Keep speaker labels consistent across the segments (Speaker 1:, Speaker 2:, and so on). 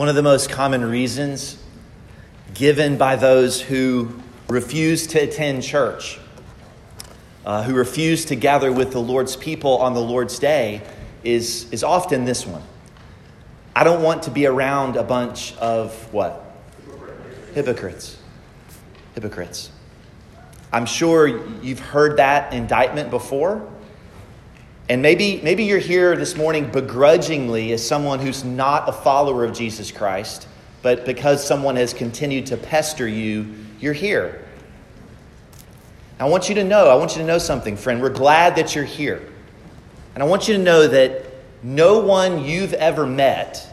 Speaker 1: One of the most common reasons given by those who refuse to attend church, uh, who refuse to gather with the Lord's people on the Lord's day, is, is often this one. I don't want to be around a bunch of what? Hypocrites. Hypocrites. I'm sure you've heard that indictment before. And maybe, maybe you're here this morning begrudgingly as someone who's not a follower of Jesus Christ, but because someone has continued to pester you, you're here. I want you to know, I want you to know something, friend. We're glad that you're here. And I want you to know that no one you've ever met,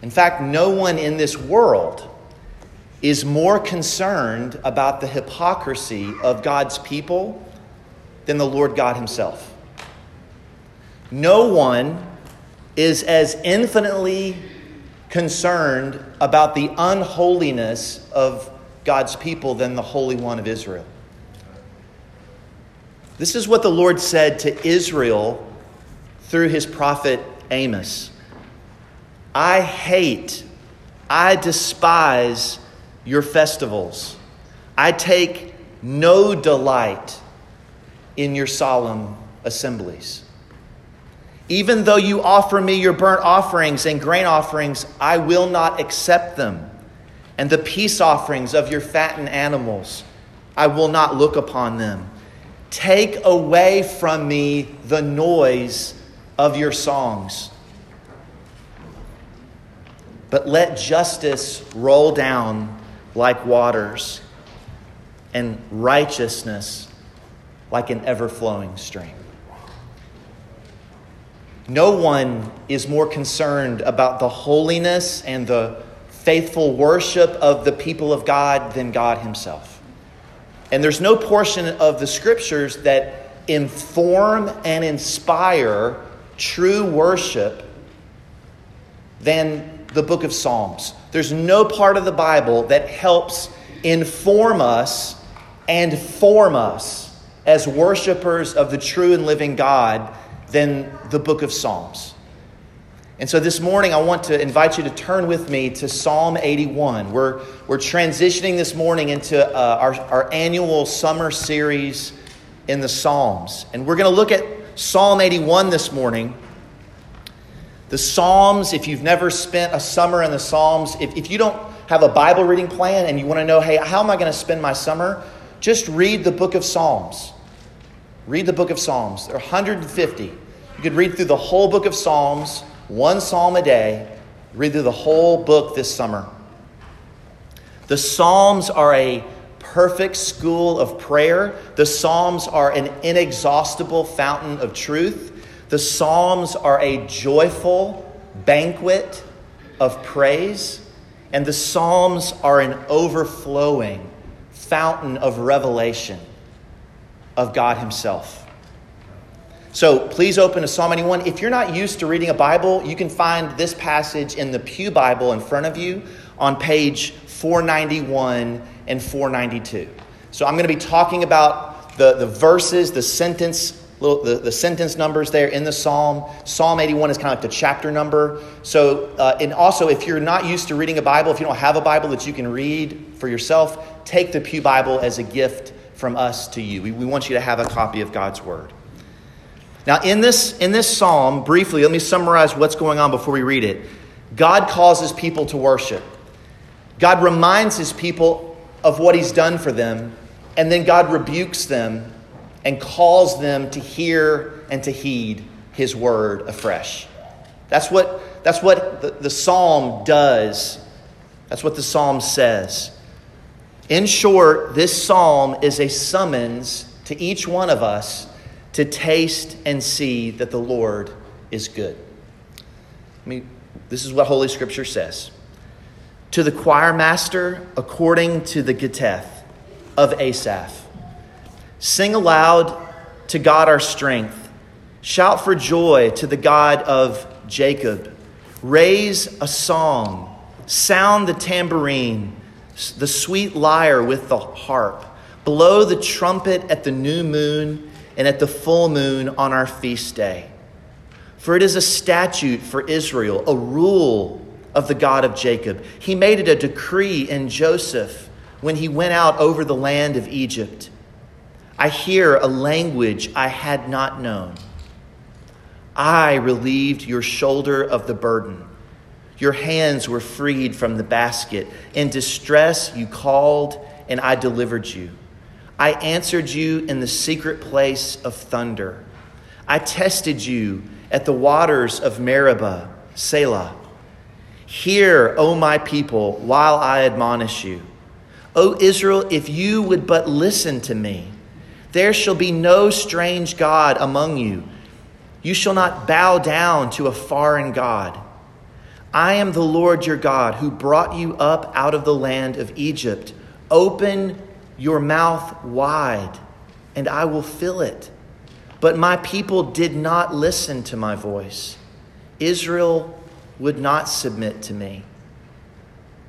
Speaker 1: in fact, no one in this world, is more concerned about the hypocrisy of God's people than the Lord God Himself. No one is as infinitely concerned about the unholiness of God's people than the Holy One of Israel. This is what the Lord said to Israel through his prophet Amos I hate, I despise your festivals. I take no delight in your solemn assemblies. Even though you offer me your burnt offerings and grain offerings, I will not accept them. And the peace offerings of your fattened animals, I will not look upon them. Take away from me the noise of your songs. But let justice roll down like waters, and righteousness like an ever flowing stream. No one is more concerned about the holiness and the faithful worship of the people of God than God Himself. And there's no portion of the scriptures that inform and inspire true worship than the book of Psalms. There's no part of the Bible that helps inform us and form us as worshipers of the true and living God than the book of Psalms. And so this morning, I want to invite you to turn with me to Psalm 81. We're, we're transitioning this morning into uh, our, our annual summer series in the Psalms. And we're going to look at Psalm 81 this morning. The Psalms, if you've never spent a summer in the Psalms, if, if you don't have a Bible reading plan and you want to know, hey, how am I going to spend my summer? Just read the book of Psalms. Read the book of Psalms. There are 150. You could read through the whole book of Psalms, one psalm a day. Read through the whole book this summer. The Psalms are a perfect school of prayer. The Psalms are an inexhaustible fountain of truth. The Psalms are a joyful banquet of praise. And the Psalms are an overflowing fountain of revelation of God Himself. So please open to Psalm 81. If you're not used to reading a Bible, you can find this passage in the Pew Bible in front of you on page 491 and 492. So I'm going to be talking about the, the verses, the sentence, little, the, the sentence numbers there in the Psalm. Psalm 81 is kind of like the chapter number. So, uh, and also, if you're not used to reading a Bible, if you don't have a Bible that you can read for yourself, take the Pew Bible as a gift from us to you. We, we want you to have a copy of God's Word. Now, in this, in this psalm, briefly, let me summarize what's going on before we read it. God causes people to worship. God reminds his people of what he's done for them, and then God rebukes them and calls them to hear and to heed his word afresh. That's what, that's what the, the psalm does. That's what the psalm says. In short, this psalm is a summons to each one of us to taste and see that the Lord is good. I mean, this is what Holy Scripture says. To the choir master, according to the Gittith of Asaph, sing aloud to God our strength. Shout for joy to the God of Jacob. Raise a song. Sound the tambourine the sweet lyre with the harp. Blow the trumpet at the new moon and at the full moon on our feast day. For it is a statute for Israel, a rule of the God of Jacob. He made it a decree in Joseph when he went out over the land of Egypt. I hear a language I had not known. I relieved your shoulder of the burden. Your hands were freed from the basket. In distress, you called, and I delivered you. I answered you in the secret place of thunder. I tested you at the waters of Meribah, Selah. Hear, O my people, while I admonish you. O Israel, if you would but listen to me, there shall be no strange God among you. You shall not bow down to a foreign God. I am the Lord your God who brought you up out of the land of Egypt. Open your mouth wide, and I will fill it. But my people did not listen to my voice. Israel would not submit to me.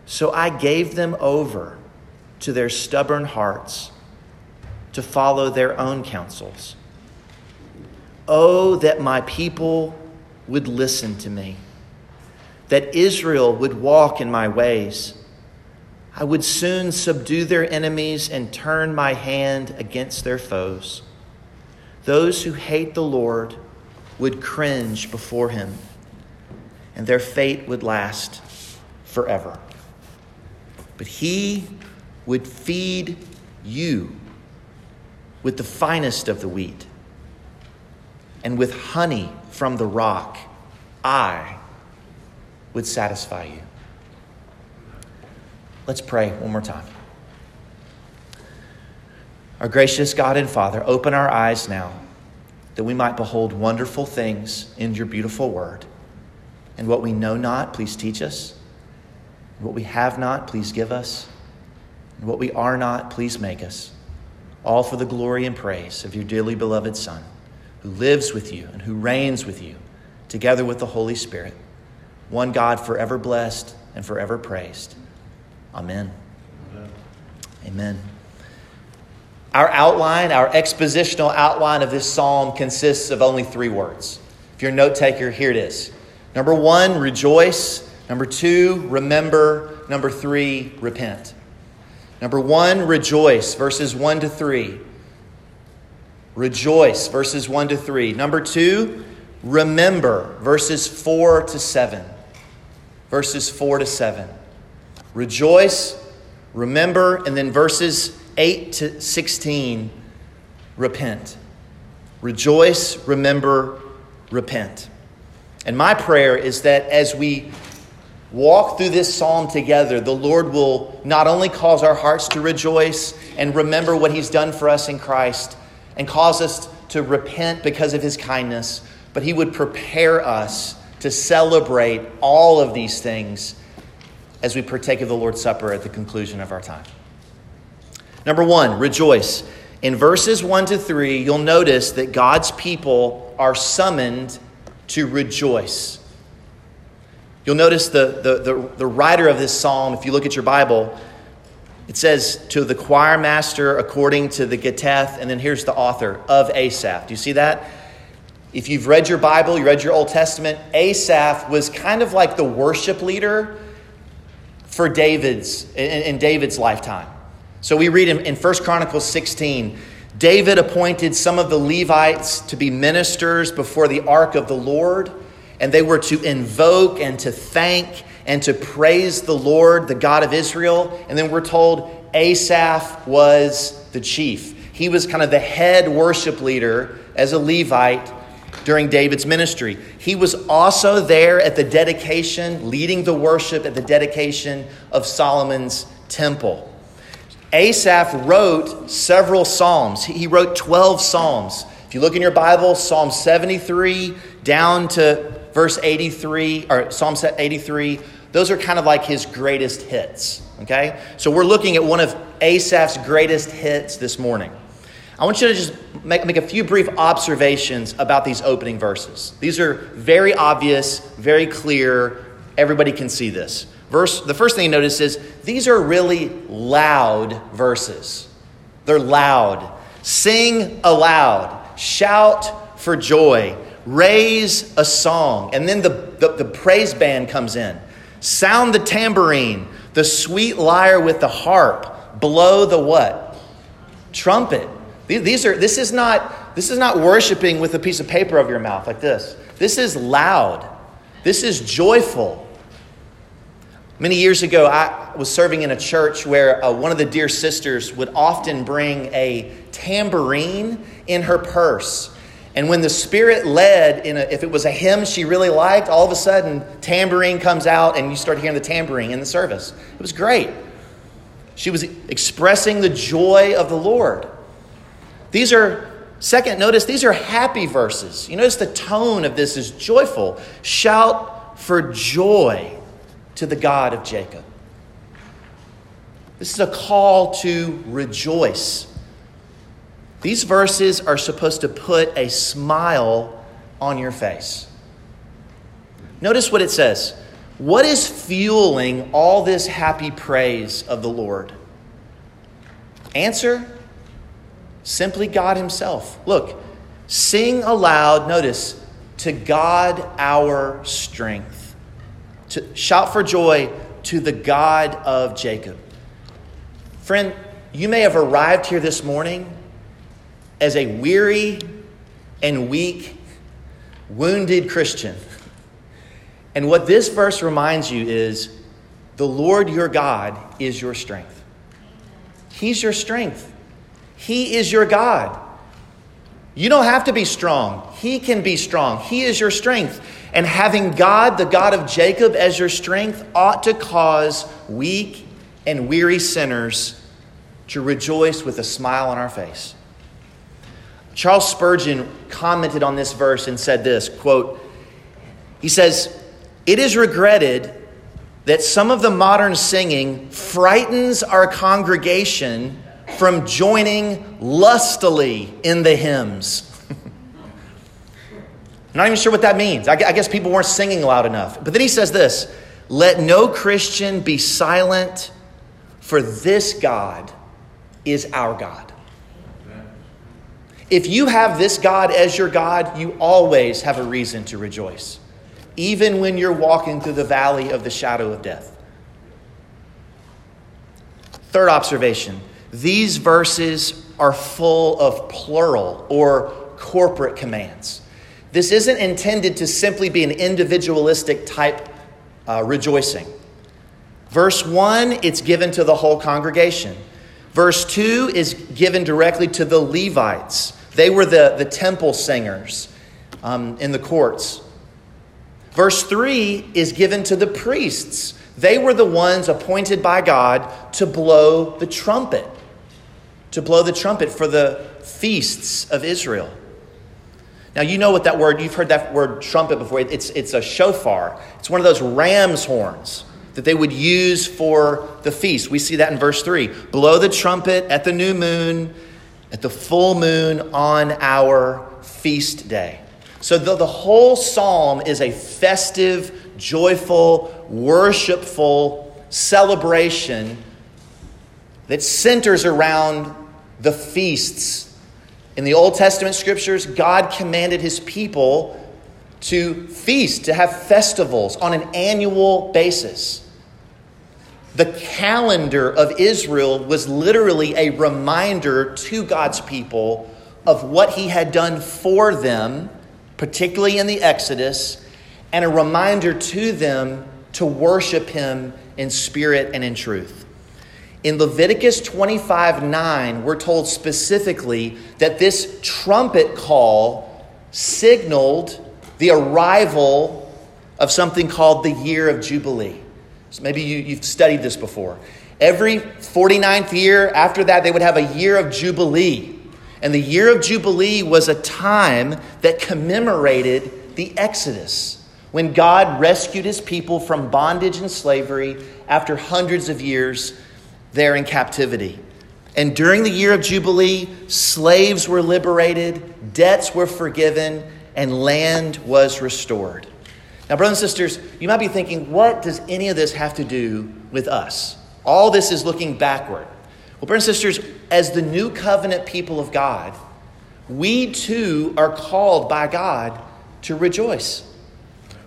Speaker 1: So I gave them over to their stubborn hearts to follow their own counsels. Oh, that my people would listen to me, that Israel would walk in my ways. I would soon subdue their enemies and turn my hand against their foes. Those who hate the Lord would cringe before him and their fate would last forever. But he would feed you with the finest of the wheat and with honey from the rock. I would satisfy you. Let's pray one more time. Our gracious God and Father, open our eyes now that we might behold wonderful things in your beautiful word. And what we know not, please teach us. What we have not, please give us. And what we are not, please make us. All for the glory and praise of your dearly beloved Son, who lives with you and who reigns with you, together with the Holy Spirit. One God forever blessed and forever praised. Amen. Amen. Amen. Our outline, our expositional outline of this psalm consists of only three words. If you're a note taker, here it is Number one, rejoice. Number two, remember. Number three, repent. Number one, rejoice, verses 1 to 3. Rejoice, verses 1 to 3. Number two, remember, verses 4 to 7. Verses 4 to 7. Rejoice, remember, and then verses 8 to 16, repent. Rejoice, remember, repent. And my prayer is that as we walk through this psalm together, the Lord will not only cause our hearts to rejoice and remember what He's done for us in Christ and cause us to repent because of His kindness, but He would prepare us to celebrate all of these things as we partake of the Lord's Supper at the conclusion of our time. Number one, rejoice. In verses 1 to 3, you'll notice that God's people are summoned to rejoice. You'll notice the, the, the, the, writer of this psalm, if you look at your Bible, it says to the choir master according to the Gittith, and then here's the author of Asaph. Do you see that? If you've read your Bible, you read your Old Testament, Asaph was kind of like the worship leader for David's in, in David's lifetime. So we read in, in 1 Chronicles 16 David appointed some of the Levites to be ministers before the ark of the Lord, and they were to invoke and to thank and to praise the Lord, the God of Israel. And then we're told Asaph was the chief. He was kind of the head worship leader as a Levite during David's ministry. He was also there at the dedication, leading the worship at the dedication of Solomon's temple. Asaph wrote several psalms. He wrote 12 psalms. If you look in your Bible, Psalm 73 down to verse 83, or Psalm 83, those are kind of like his greatest hits. Okay? So we're looking at one of Asaph's greatest hits this morning. I want you to just make, make a few brief observations about these opening verses. These are very obvious, very clear. Everybody can see this. Verse, the first thing you notice is these are really loud verses. They're loud. Sing aloud, shout for joy, raise a song. And then the, the, the praise band comes in. Sound the tambourine, the sweet lyre with the harp, blow the what? Trumpet. These are this is not this is not worshiping with a piece of paper over your mouth like this. This is loud. This is joyful. Many years ago, I was serving in a church where uh, one of the dear sisters would often bring a tambourine in her purse. And when the Spirit led, in a, if it was a hymn she really liked, all of a sudden, tambourine comes out and you start hearing the tambourine in the service. It was great. She was expressing the joy of the Lord. These are, second, notice these are happy verses. You notice the tone of this is joyful. Shout for joy to the God of Jacob. This is a call to rejoice. These verses are supposed to put a smile on your face. Notice what it says. What is fueling all this happy praise of the Lord? Answer simply God Himself. Look, sing aloud, notice, to God our strength to shout for joy to the God of Jacob. Friend, you may have arrived here this morning as a weary and weak, wounded Christian. And what this verse reminds you is the Lord your God is your strength. He's your strength. He is your God. You don't have to be strong. He can be strong. He is your strength. And having God, the God of Jacob, as your strength ought to cause weak and weary sinners to rejoice with a smile on our face. Charles Spurgeon commented on this verse and said this quote, he says, It is regretted that some of the modern singing frightens our congregation from joining lustily in the hymns. Not even sure what that means. I guess people weren't singing loud enough. But then he says this Let no Christian be silent, for this God is our God. If you have this God as your God, you always have a reason to rejoice, even when you're walking through the valley of the shadow of death. Third observation these verses are full of plural or corporate commands. This isn't intended to simply be an individualistic type uh, rejoicing. Verse 1, it's given to the whole congregation. Verse 2 is given directly to the Levites. They were the, the temple singers um, in the courts. Verse 3 is given to the priests. They were the ones appointed by God to blow the trumpet, to blow the trumpet for the feasts of Israel. Now, you know what that word, you've heard that word trumpet before. It's, it's a shofar, it's one of those ram's horns that they would use for the feast. We see that in verse 3. Blow the trumpet at the new moon, at the full moon on our feast day. So the, the whole psalm is a festive, joyful, worshipful celebration that centers around the feasts in the Old Testament scriptures, God commanded his people to feast, to have festivals on an annual basis. The calendar of Israel was literally a reminder to God's people of what he had done for them, particularly in the Exodus, and a reminder to them to worship him in spirit and in truth. In Leviticus 25 9, we're told specifically that this trumpet call signaled the arrival of something called the year of Jubilee. So maybe you, have studied this before. Every 49th year after that, they would have a year of Jubilee. And the year of Jubilee was a time that commemorated the Exodus, when God rescued his people from bondage and slavery after hundreds of years there in captivity. And during the year of Jubilee, slaves were liberated, debts were forgiven, and land was restored. Now, brothers and sisters, you might be thinking, what does any of this have to do with us? All this is looking backward. Well, brothers and sisters, as the new covenant people of God, we too are called by God to rejoice.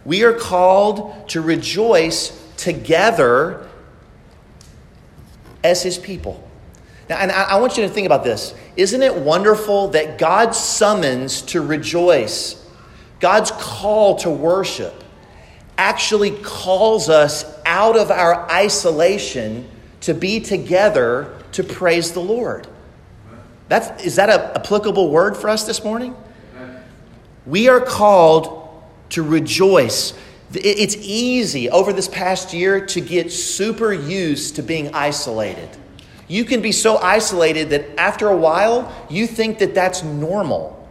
Speaker 1: We are called to rejoice together as his people. Now, and I, want you to think about this. Isn't it wonderful that God's summons to rejoice, God's call to worship, actually calls us out of our isolation to be together to praise the Lord? That's, is that an applicable word for us this morning? We are called to rejoice. It's easy over this past year to get super used to being isolated. You can be so isolated that after a while, you think that that's normal.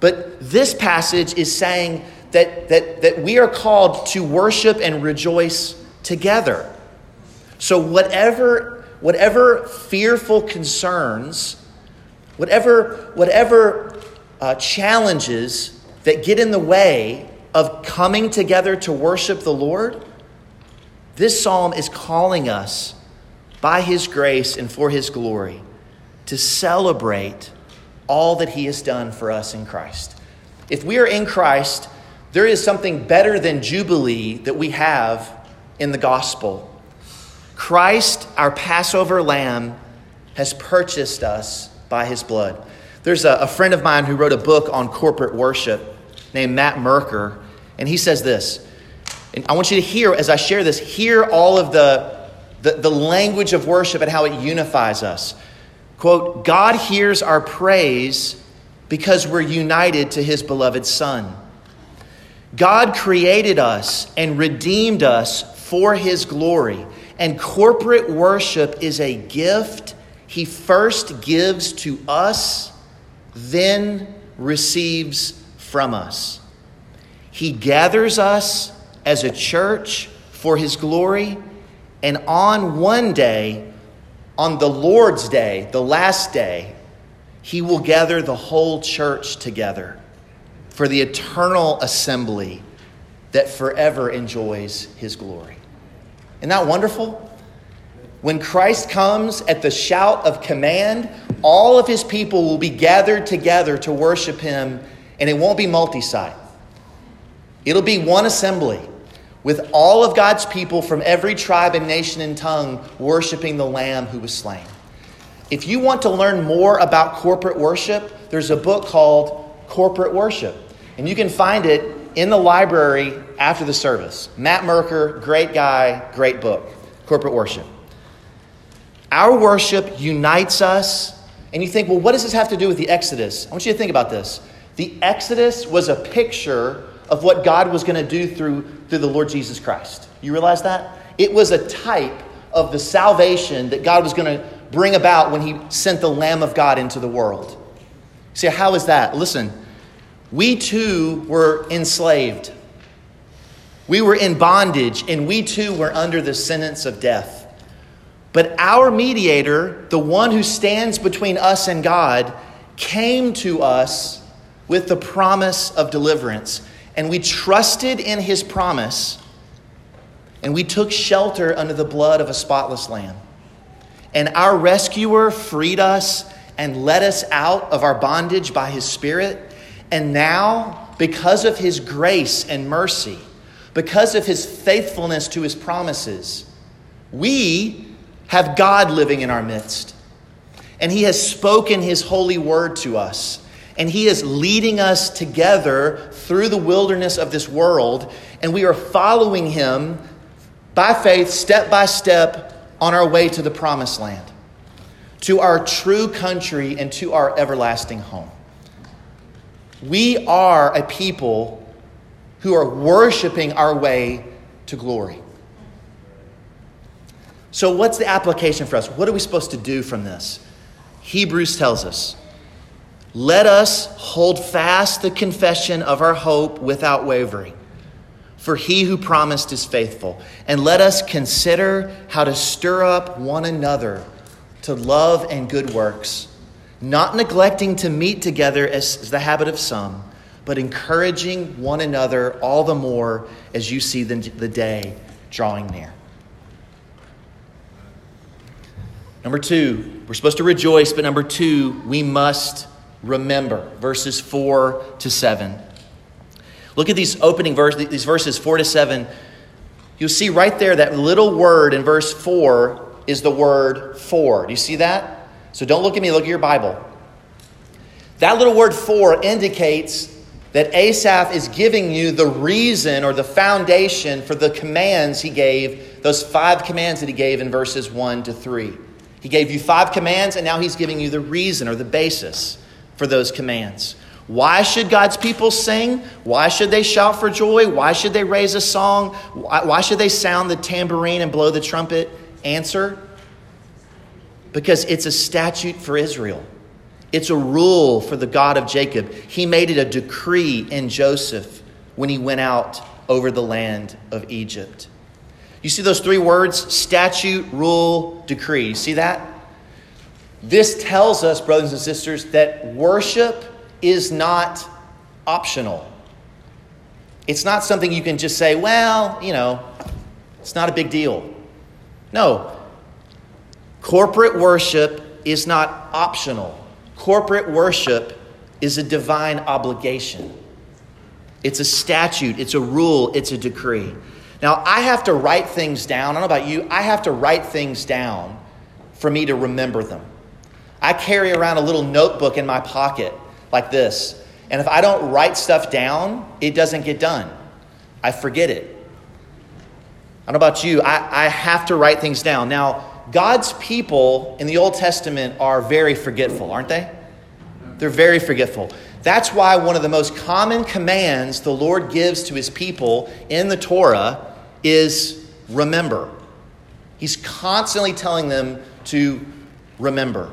Speaker 1: But this passage is saying that, that, that we are called to worship and rejoice together. So, whatever, whatever fearful concerns, whatever, whatever uh, challenges that get in the way of coming together to worship the Lord, this psalm is calling us by His grace and for His glory to celebrate all that He has done for us in Christ. If we are in Christ, there is something better than Jubilee that we have in the gospel. Christ, our Passover lamb, has purchased us by his blood. There's a, a, friend of mine who wrote a book on corporate worship named Matt Merker, and he says this. And I want you to hear, as I share this, hear all of the, the, the language of worship and how it unifies us. Quote, God hears our praise because we're united to his beloved Son. God created us and redeemed us for his glory. And corporate worship is a gift he first gives to us, then receives from us. He gathers us as a church for his glory, and on one day, on the Lord's day, the last day, he will gather the whole church together for the eternal assembly that forever enjoys his glory. Isn't that wonderful? When Christ comes at the shout of command, all of his people will be gathered together to worship him, and it won't be multi site. It'll be one assembly with all of God's people from every tribe and nation and tongue worshiping the Lamb who was slain. If you want to learn more about corporate worship, there's a book called Corporate Worship, and you can find it in the library after the service. Matt Merker, great guy, great book, Corporate Worship. Our worship unites us. And you think, well, what does this have to do with the Exodus? I want you to think about this. The Exodus was a picture of what God was going to do through, through the Lord Jesus Christ. You realize that? It was a type of the salvation that God was going to bring about when He sent the Lamb of God into the world. See, how is that? Listen, we too were enslaved. We were in bondage, and we too were under the sentence of death. But our mediator, the one who stands between us and God, came to us with the promise of deliverance. And we trusted in his promise, and we took shelter under the blood of a spotless lamb. And our rescuer freed us and led us out of our bondage by his Spirit. And now, because of his grace and mercy, because of his faithfulness to his promises, we have God living in our midst. And He has spoken His holy word to us. And He is leading us together through the wilderness of this world. And we are following Him by faith, step by step, on our way to the promised land, to our true country, and to our everlasting home. We are a people who are worshiping our way to glory. So, what's the application for us? What are we supposed to do from this? Hebrews tells us let us hold fast the confession of our hope without wavering. For he who promised is faithful. And let us consider how to stir up one another to love and good works, not neglecting to meet together as is the habit of some, but encouraging one another all the more as you see the, the day drawing near. Number two, we're supposed to rejoice, but number two, we must remember. Verses four to seven. Look at these opening verses, these verses four to seven. You'll see right there that little word in verse 4 is the word for. Do you see that? So don't look at me, look at your Bible. That little word for indicates that Asaph is giving you the reason or the foundation for the commands he gave, those five commands that he gave in verses 1 to 3. He gave you five commands, and now he's giving you the reason or the basis for those commands. Why should God's people sing? Why should they shout for joy? Why should they raise a song? Why should they sound the tambourine and blow the trumpet? Answer because it's a statute for Israel. It's a rule for the God of Jacob. He made it a decree in Joseph when he went out over the land of Egypt. You see those three words statute, rule, decree. You see that? This tells us, brothers and sisters, that worship is not optional. It's not something you can just say, well, you know, it's not a big deal. No. Corporate worship is not optional. Corporate worship is a divine obligation. It's a statute, it's a rule, it's a decree. Now, I have to write things down. I don't know about you, I have to write things down for me to remember them. I carry around a little notebook in my pocket like this. And if I don't write stuff down, it doesn't get done. I forget it. I don't know about you, I, I have to write things down. Now, God's people in the Old Testament are very forgetful, aren't they? They're very forgetful. That's why one of the most common commands the Lord gives to his people in the Torah is remember. He's constantly telling them to remember.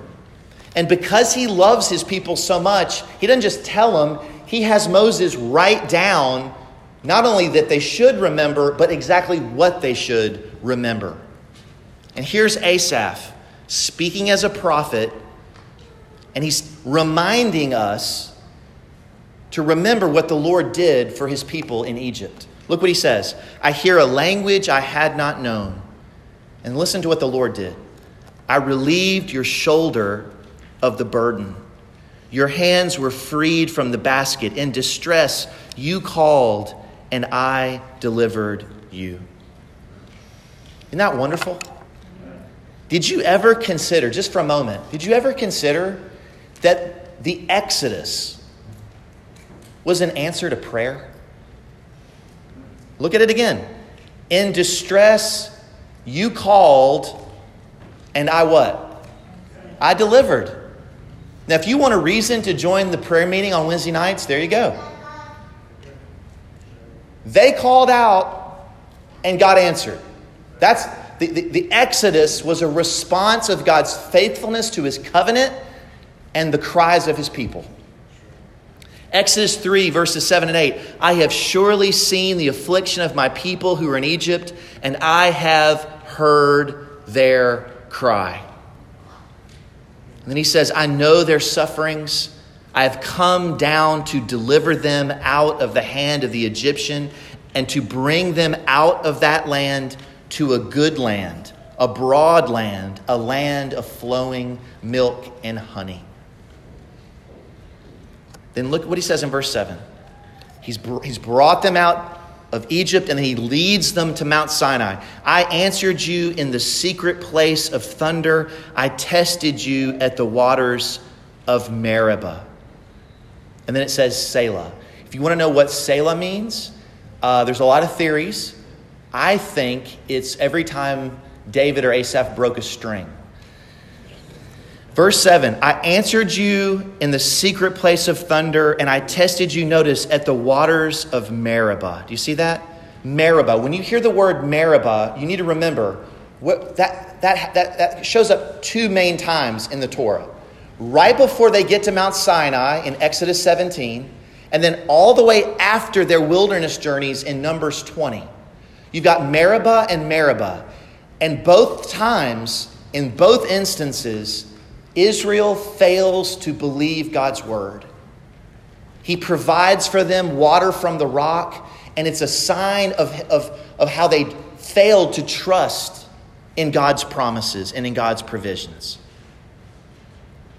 Speaker 1: And because he loves his people so much, he doesn't just tell them, he has Moses write down not only that they should remember, but exactly what they should remember. And here's Asaph speaking as a prophet, and he's reminding us to remember what the Lord did for his people in Egypt. Look what he says I hear a language I had not known. And listen to what the Lord did. I relieved your shoulder of the burden. Your hands were freed from the basket. In distress, you called, and I delivered you. Isn't that wonderful? Did you ever consider, just for a moment, did you ever consider that the Exodus was an answer to prayer? Look at it again. In distress, you called, and I what? I delivered. Now, if you want a reason to join the prayer meeting on Wednesday nights, there you go. They called out and God answered. That's the, the, the, Exodus was a response of God's faithfulness to his covenant and the cries of his people. Exodus 3, verses 7 and 8 I have surely seen the affliction of my people who are in Egypt, and I have heard their cry. And then he says, I know their sufferings. I have come down to deliver them out of the hand of the Egyptian and to bring them out of that land to a good land, a broad land, a land of flowing milk and honey. Then look what he says in verse 7. He's, he's brought them out of Egypt, and he leads them to Mount Sinai. I answered you in the secret place of thunder. I tested you at the waters of Meribah. And then it says Selah. If you want to know what Selah means, uh, there's a lot of theories. I think it's every time David or Asaph broke a string. Verse 7 I answered you in the secret place of thunder, and I tested you, notice, at the waters of Meribah. Do you see that? Meribah. When you hear the word Meribah, you need to remember what, that, that, that, that shows up two main times in the Torah. Right before they get to Mount Sinai in Exodus 17, and then all the way after their wilderness journeys in Numbers 20. You've got Meribah and Meribah. And both times, in both instances, Israel fails to believe God's word. He provides for them water from the rock, and it's a sign of, of, of how they failed to trust in God's promises and in God's provisions.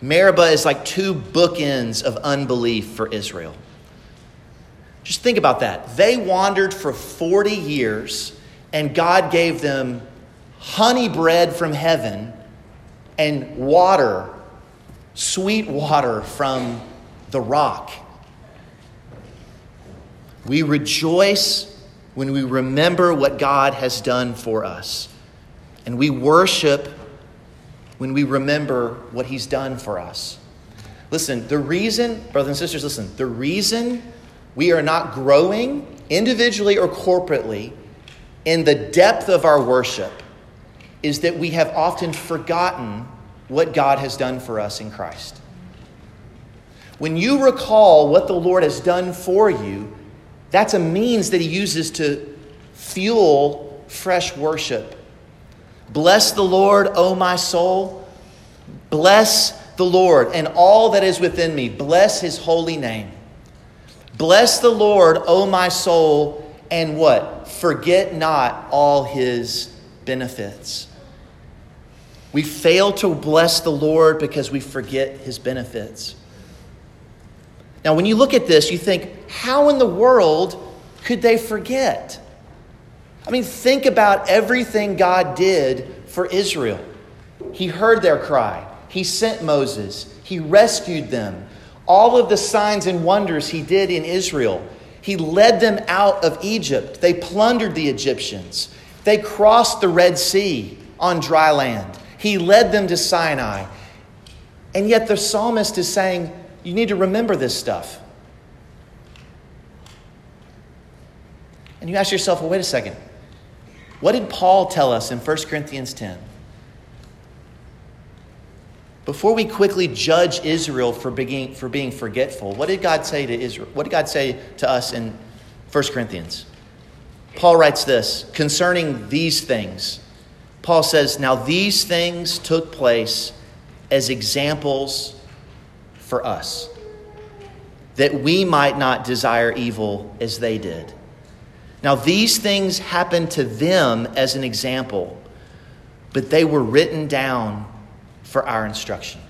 Speaker 1: Meribah is like two bookends of unbelief for Israel. Just think about that. They wandered for 40 years and God gave them honey bread from heaven and water, sweet water from the rock. We rejoice when we remember what God has done for us. And we worship when we remember what He's done for us. Listen, the reason, brothers and sisters, listen, the reason we are not growing individually or corporately in the depth of our worship is that we have often forgotten what God has done for us in Christ. When you recall what the Lord has done for you, that's a means that He uses to fuel fresh worship. Bless the Lord, O my soul. Bless the Lord and all that is within me. Bless His holy name. Bless the Lord, O my soul, and what? Forget not all His benefits. We fail to bless the Lord because we forget His benefits. Now, when you look at this, you think, how in the world could they forget? I mean, think about everything God did for Israel. He heard their cry, He sent Moses, He rescued them. All of the signs and wonders He did in Israel. He led them out of Egypt. They plundered the Egyptians. They crossed the Red Sea on dry land. He led them to Sinai. And yet the psalmist is saying, you need to remember this stuff. And you ask yourself, well, wait a second. What did Paul tell us in 1 Corinthians 10? Before we quickly judge Israel for being, for being forgetful, what did God say to Israel? What did God say to us in 1 Corinthians? Paul writes this concerning these things. Paul says, Now these things took place as examples for us, that we might not desire evil as they did. Now, these things happened to them as an example, but they were written down for our instruction.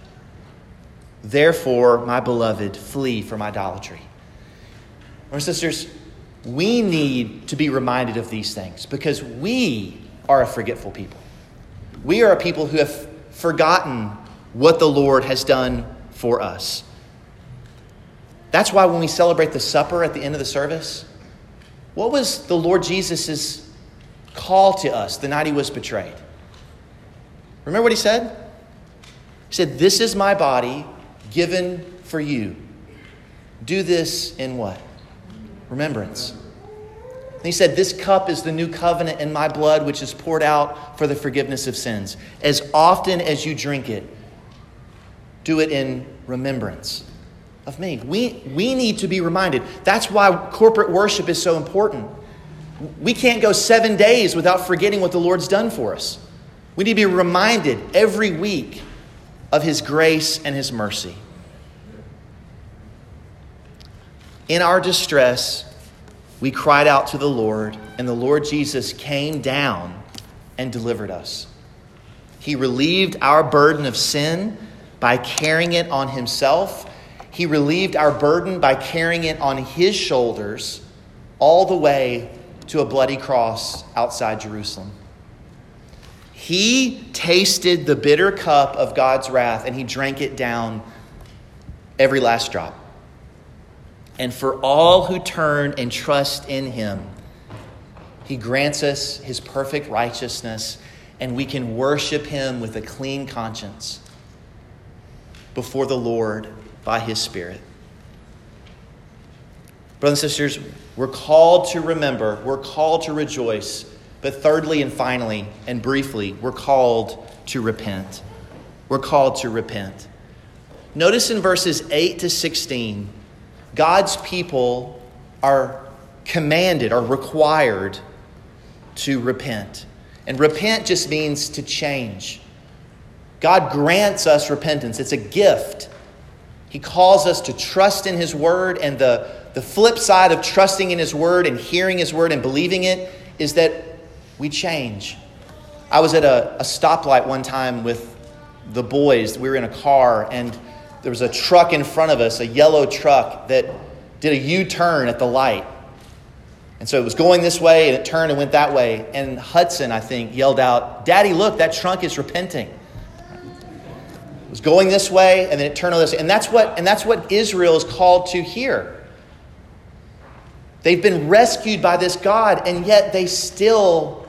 Speaker 1: Therefore, my beloved, flee from idolatry. Our sisters, we need to be reminded of these things because we are a forgetful people. We are a people who have forgotten what the Lord has done for us. That's why when we celebrate the supper at the end of the service, what was the Lord Jesus' call to us the night he was betrayed? Remember what he said? He said, This is my body given for you. Do this in what? Remembrance. And he said, This cup is the new covenant in my blood, which is poured out for the forgiveness of sins. As often as you drink it, do it in remembrance of me. We, we need to be reminded. That's why corporate worship is so important. We can't go seven days without forgetting what the Lord's done for us. We need to be reminded every week of His grace and His mercy. In our distress, we cried out to the Lord, and the Lord Jesus came down and delivered us. He relieved our burden of sin by carrying it on himself. He relieved our burden by carrying it on his shoulders all the way to a bloody cross outside Jerusalem. He tasted the bitter cup of God's wrath and he drank it down every last drop. And for all who turn and trust in him, he grants us his perfect righteousness and we can worship him with a clean conscience before the Lord by His Spirit. Brothers and sisters, we're called to remember, we're called to rejoice, but thirdly and finally and briefly, we're called to repent. We're called to repent. Notice in verses 8 to 16, God's people are commanded, are required to repent. And repent just means to change. God grants us repentance, it's a gift. He calls us to trust in His Word, and the, the flip side of trusting in His Word and hearing His Word and believing it is that we change. I was at a, a stoplight one time with the boys. We were in a car, and there was a truck in front of us, a yellow truck, that did a U turn at the light. And so it was going this way and it turned and went that way. And Hudson, I think, yelled out, Daddy, look, that trunk is repenting. It was going this way and then it turned on this. And that's what, and that's what Israel is called to hear. They've been rescued by this God, and yet they still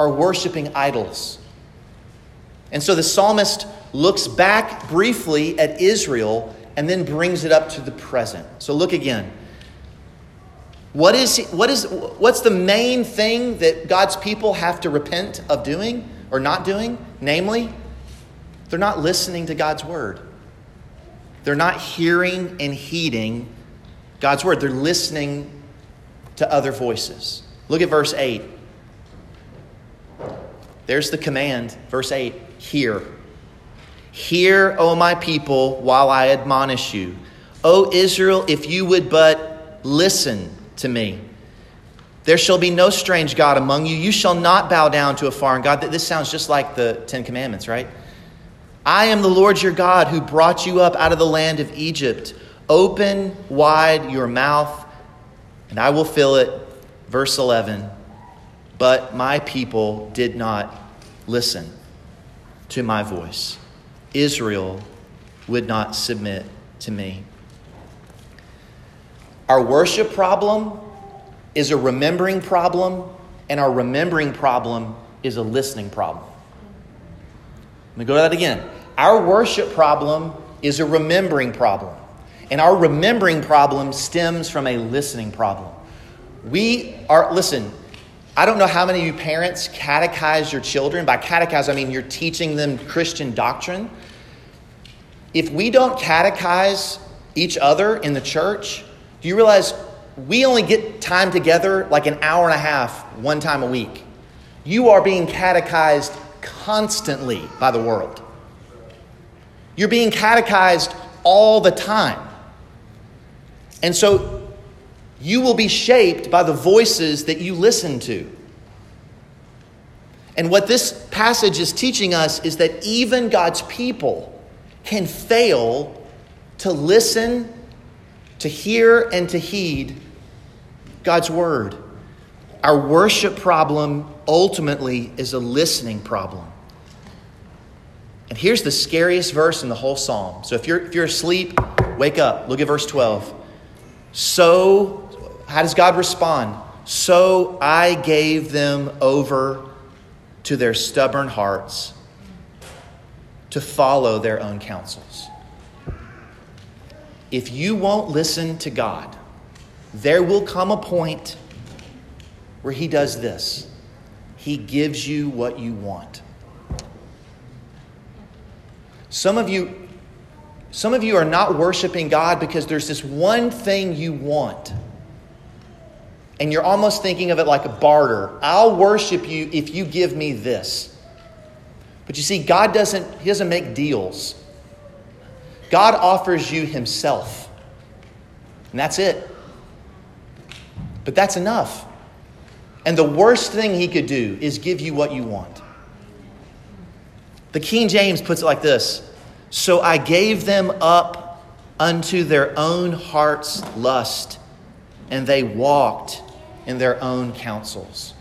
Speaker 1: are worshiping idols. And so the psalmist looks back briefly at Israel and then brings it up to the present. So look again. What is, what is, what's the main thing that God's people have to repent of doing or not doing? Namely, they're not listening to God's word. They're not hearing and heeding God's word. They're listening to other voices. Look at verse 8. There's the command, verse 8 Hear. Hear, O my people, while I admonish you. O Israel, if you would but listen to me. There shall be no strange God among you. You shall not bow down to a foreign God. This sounds just like the Ten Commandments, right? I am the Lord your God who brought you up out of the land of Egypt. Open wide your mouth, and I will fill it. Verse 11. But my people did not listen to my voice. Israel would not submit to me. Our worship problem is a remembering problem, and our remembering problem is a listening problem. Let me go to that again. Our worship problem is a remembering problem, and our remembering problem stems from a listening problem. We are, listen, I don't know how many of you parents catechize your children. By catechize, I mean you're teaching them Christian doctrine. If we don't catechize each other in the church, do you realize we only get time together like an hour and a half one time a week? You are being catechized constantly by the world. You're being catechized all the time. And so you will be shaped by the voices that you listen to. And what this passage is teaching us is that even God's people can fail to listen to hear and to heed God's word. Our worship problem ultimately is a listening problem. And here's the scariest verse in the whole psalm. So if you're, if you're asleep, wake up. Look at verse 12. So, how does God respond? So I gave them over to their stubborn hearts to follow their own counsels if you won't listen to God, there will come a point where He does this He gives you what you want. Some of you. Some of you are not worshiping God because there's this one thing you want. And you're almost thinking of it like a barter. I'll worship you if you give me this. But you see, God doesn't, He doesn't make deals. God offers you Himself. And that's it. But that's enough. And the worst thing He could do is give you what you want. The King James puts it like this So I gave them up unto their own heart's lust, and they walked in their own counsels.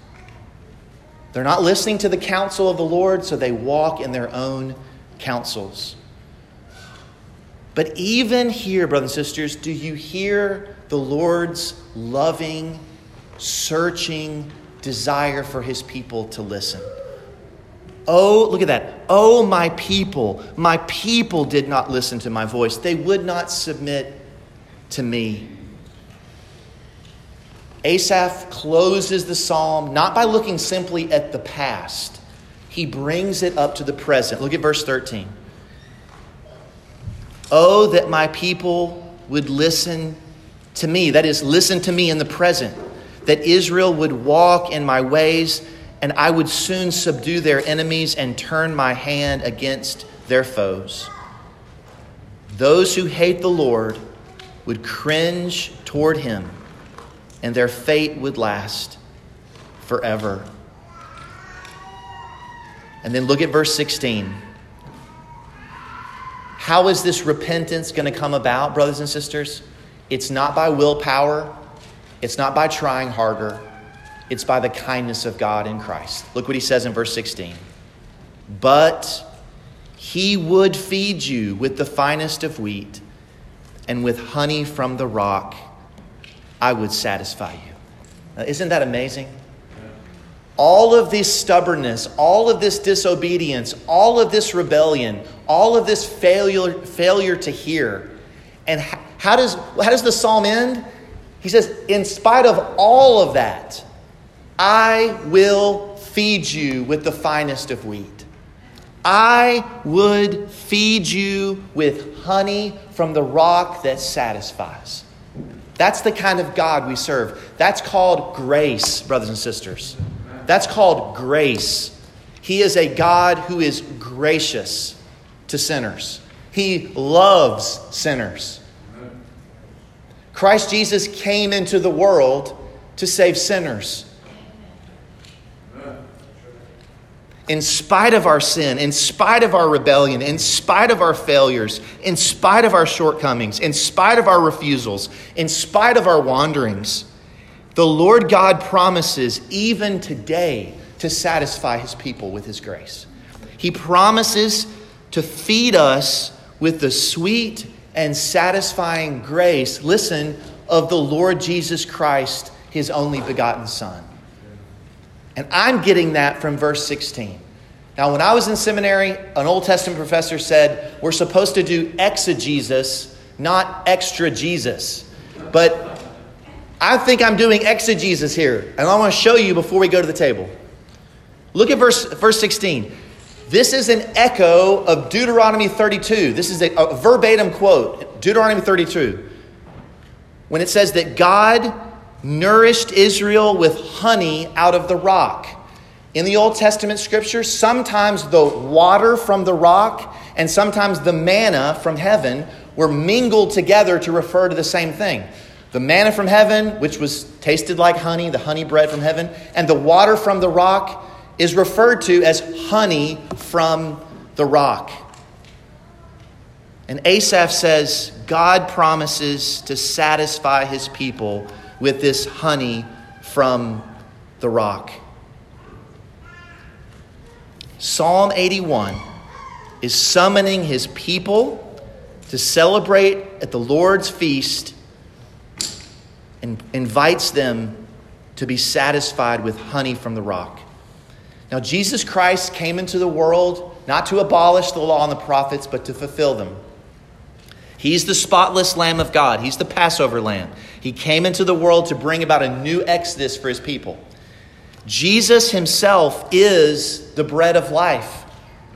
Speaker 1: They're not listening to the counsel of the Lord, so they walk in their own counsels. But even here, brothers and sisters, do you hear the Lord's loving, searching desire for his people to listen? Oh, look at that. Oh, my people, my people did not listen to my voice. They would not submit to me. Asaph closes the psalm not by looking simply at the past, he brings it up to the present. Look at verse 13. Oh, that my people would listen to me. That is, listen to me in the present. That Israel would walk in my ways, and I would soon subdue their enemies and turn my hand against their foes. Those who hate the Lord would cringe toward him, and their fate would last forever. And then look at verse 16. How is this repentance going to come about, brothers and sisters? It's not by willpower, It's not by trying harder, it's by the kindness of God in Christ. Look what he says in verse 16. But he would feed you with the finest of wheat, and with honey from the rock, I would satisfy you. Now, isn't that amazing? All of this stubbornness, all of this disobedience, all of this rebellion, all of this failure, failure to hear. And how does, how does the psalm end? He says, In spite of all of that, I will feed you with the finest of wheat. I would feed you with honey from the rock that satisfies. That's the kind of God we serve. That's called grace, brothers and sisters. That's called grace. He is a God who is gracious to sinners, He loves sinners. Christ Jesus came into the world to save sinners. In spite of our sin, in spite of our rebellion, in spite of our failures, in spite of our shortcomings, in spite of our refusals, in spite of our wanderings, the Lord God promises even today to satisfy his people with his grace. He promises to feed us with the sweet and satisfying grace, listen, of the Lord Jesus Christ, his only begotten Son. And I'm getting that from verse 16. Now, when I was in seminary, an Old Testament professor said we're supposed to do exegesis, not extra Jesus. But I think I'm doing exegesis here, and I want to show you before we go to the table. Look at verse, verse 16. This is an echo of Deuteronomy 32. This is a, a verbatim quote, Deuteronomy 32, when it says that God nourished Israel with honey out of the rock. In the Old Testament scripture, sometimes the water from the rock and sometimes the manna from heaven were mingled together to refer to the same thing. The manna from heaven, which was tasted like honey, the honey bread from heaven, and the water from the rock is referred to as honey from the rock. And Asaph says, God promises to satisfy his people with this honey from the rock. Psalm 81 is summoning his people to celebrate at the Lord's feast and invites them to be satisfied with honey from the rock. Now, Jesus Christ came into the world not to abolish the law and the prophets, but to fulfill them. He's the spotless Lamb of God, He's the Passover Lamb. He came into the world to bring about a new exodus for his people. Jesus himself is the bread of life,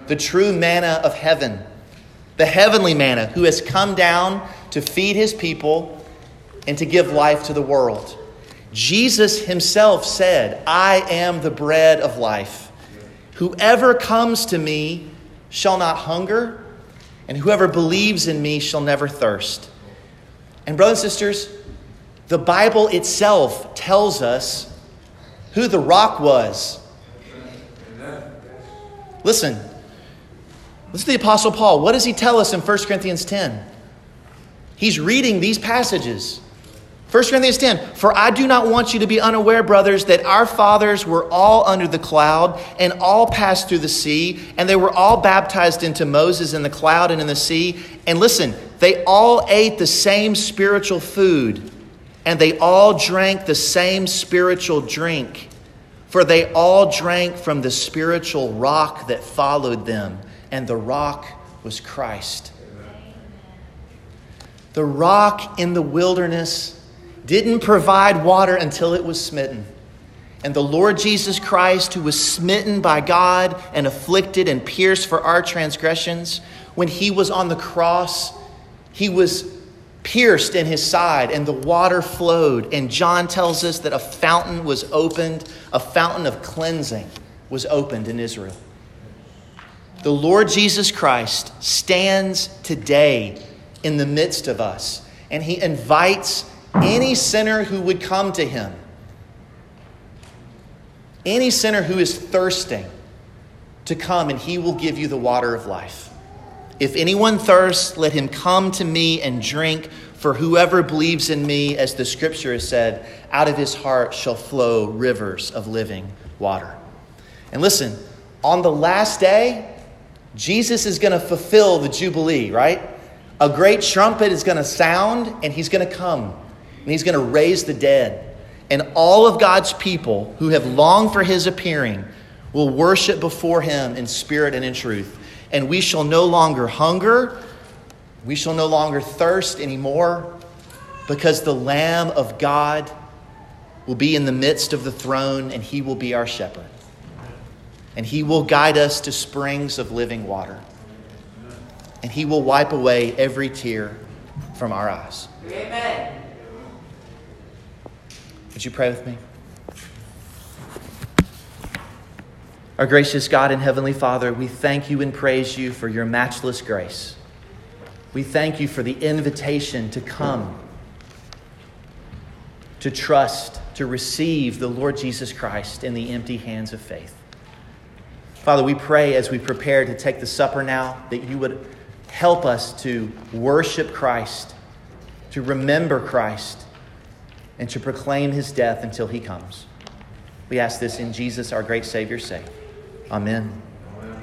Speaker 1: the true manna of heaven, the heavenly manna who has come down to feed his people and to give life to the world. Jesus himself said, I am the bread of life. Whoever comes to me shall not hunger, and whoever believes in me shall never thirst. And, brothers and sisters, the Bible itself tells us who the rock was. Listen, listen to the Apostle Paul. What does he tell us in 1 Corinthians 10? He's reading these passages. 1 Corinthians 10 For I do not want you to be unaware, brothers, that our fathers were all under the cloud and all passed through the sea, and they were all baptized into Moses in the cloud and in the sea. And listen, they all ate the same spiritual food and they all drank the same spiritual drink, for they all drank from the spiritual rock that followed them, and the rock was Christ. The rock in the wilderness didn't provide water until it was smitten. And the Lord Jesus Christ, who was smitten by God and afflicted and pierced for our transgressions, when he was on the cross, he was pierced in his side, and the water flowed. And John tells us that a fountain was opened, a fountain of cleansing was opened in Israel. The Lord Jesus Christ stands today in the midst of us, and he invites any sinner who would come to him, any sinner who is thirsting, to come, and he will give you the water of life. If anyone thirsts, let him come to me and drink. For whoever believes in me, as the scripture has said, out of his heart shall flow rivers of living water. And listen, on the last day, Jesus is going to fulfill the Jubilee, right? A great trumpet is going to sound, and he's going to come, and he's going to raise the dead. And all of God's people who have longed for his appearing will worship before him in spirit and in truth. And we shall no longer hunger, we shall no longer thirst anymore, because the Lamb of God will be in the midst of the throne, and he will be our shepherd and He will guide us to springs of living water. And He will wipe away every tear from our eyes. Amen. Would you pray with me? Our gracious God and Heavenly Father, we thank you and praise you for your matchless grace. We thank you for the invitation to come, to trust, to receive the Lord Jesus Christ in the empty hands of faith. Father, we pray as we prepare to take the supper now that you would help us to worship Christ, to remember Christ, and to proclaim his death until he comes. We ask this in Jesus, our great Savior's sake. Amen.